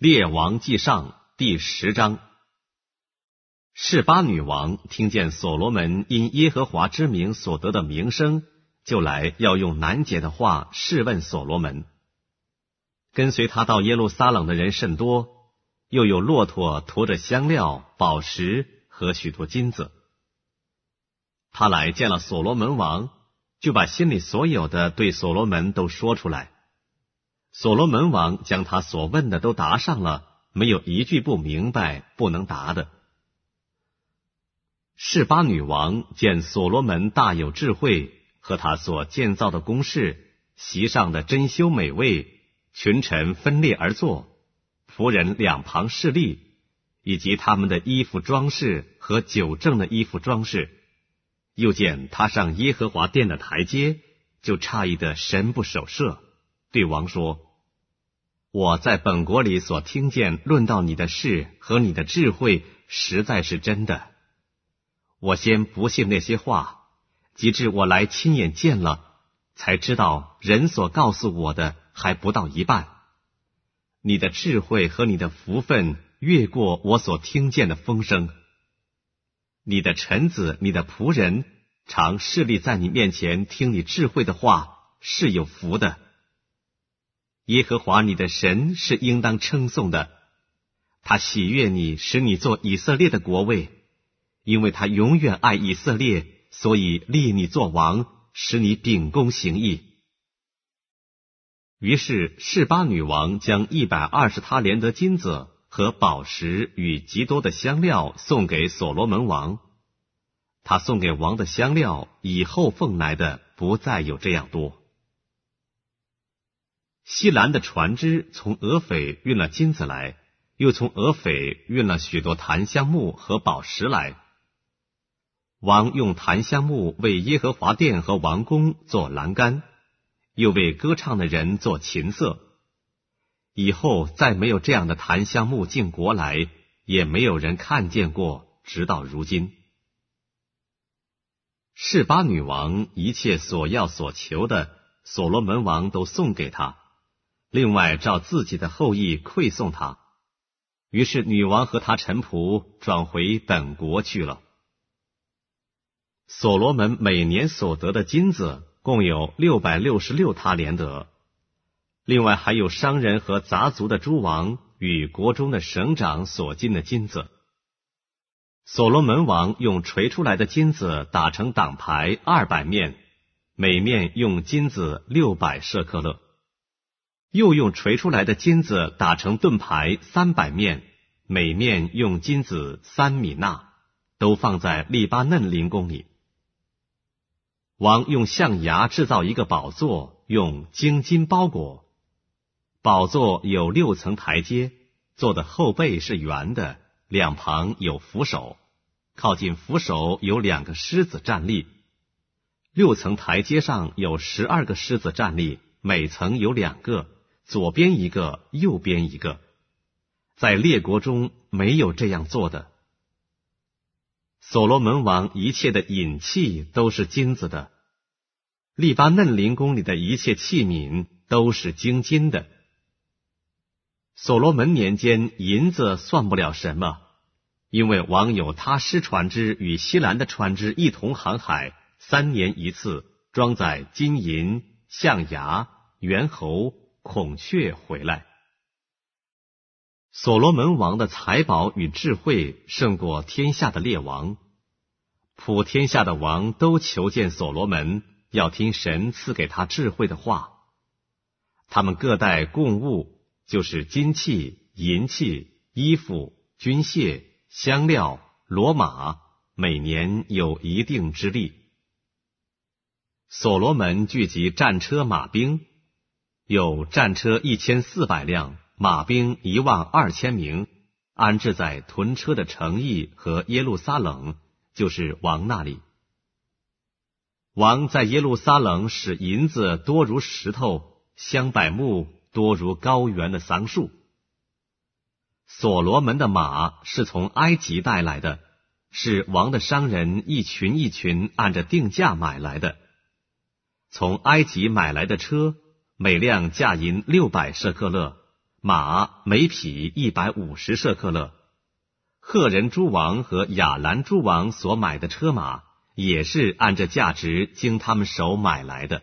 列王记上第十章，示巴女王听见所罗门因耶和华之名所得的名声，就来要用难解的话试问所罗门。跟随他到耶路撒冷的人甚多，又有骆驼驮着香料、宝石和许多金子。他来见了所罗门王，就把心里所有的对所罗门都说出来。所罗门王将他所问的都答上了，没有一句不明白、不能答的。示巴女王见所罗门大有智慧，和他所建造的宫室、席上的珍馐美味，群臣分列而坐，仆人两旁侍立，以及他们的衣服装饰和酒正的衣服装饰，又见他上耶和华殿的台阶，就诧异的神不守舍。对王说：“我在本国里所听见论到你的事和你的智慧，实在是真的。我先不信那些话，及至我来亲眼见了，才知道人所告诉我的还不到一半。你的智慧和你的福分越过我所听见的风声。你的臣子、你的仆人常侍立在你面前听你智慧的话，是有福的。”耶和华你的神是应当称颂的，他喜悦你，使你做以色列的国位，因为他永远爱以色列，所以立你做王，使你秉公行义。于是示巴女王将一百二十他连得金子和宝石与极多的香料送给所罗门王。他送给王的香料以后奉来的不再有这样多。西兰的船只从俄斐运了金子来，又从俄斐运了许多檀香木和宝石来。王用檀香木为耶和华殿和王宫做栏杆，又为歌唱的人做琴瑟。以后再没有这样的檀香木进国来，也没有人看见过，直到如今。示巴女王一切所要所求的，所罗门王都送给他。另外，照自己的后裔馈送他，于是女王和他臣仆转回本国去了。所罗门每年所得的金子共有六百六十六他连得，另外还有商人和杂族的诸王与国中的省长所进的金子。所罗门王用锤出来的金子打成挡牌二百面，每面用金子六百舍克勒。又用锤出来的金子打成盾牌三百面，每面用金子三米纳，都放在利巴嫩林宫里。王用象牙制造一个宝座，用金金包裹。宝座有六层台阶，坐的后背是圆的，两旁有扶手，靠近扶手有两个狮子站立。六层台阶上有十二个狮子站立，每层有两个。左边一个，右边一个，在列国中没有这样做的。所罗门王一切的引器都是金子的，利巴嫩林宫里的一切器皿都是精金的。所罗门年间银子算不了什么，因为王有他师船只与西兰的船只一同航海，三年一次，装载金银、象牙、猿猴。孔雀回来。所罗门王的财宝与智慧胜过天下的列王，普天下的王都求见所罗门，要听神赐给他智慧的话。他们各带贡物，就是金器、银器、衣服、军械、香料、骡马，每年有一定之力。所罗门聚集战车、马兵。有战车一千四百辆，马兵一万二千名，安置在屯车的城邑和耶路撒冷，就是王那里。王在耶路撒冷使银子多如石头，香柏木多如高原的桑树。所罗门的马是从埃及带来的，是王的商人一群一群按着定价买来的。从埃及买来的车。每辆价银六百舍克勒，马每匹一百五十舍克勒。赫人诸王和雅兰诸王所买的车马，也是按这价值经他们手买来的。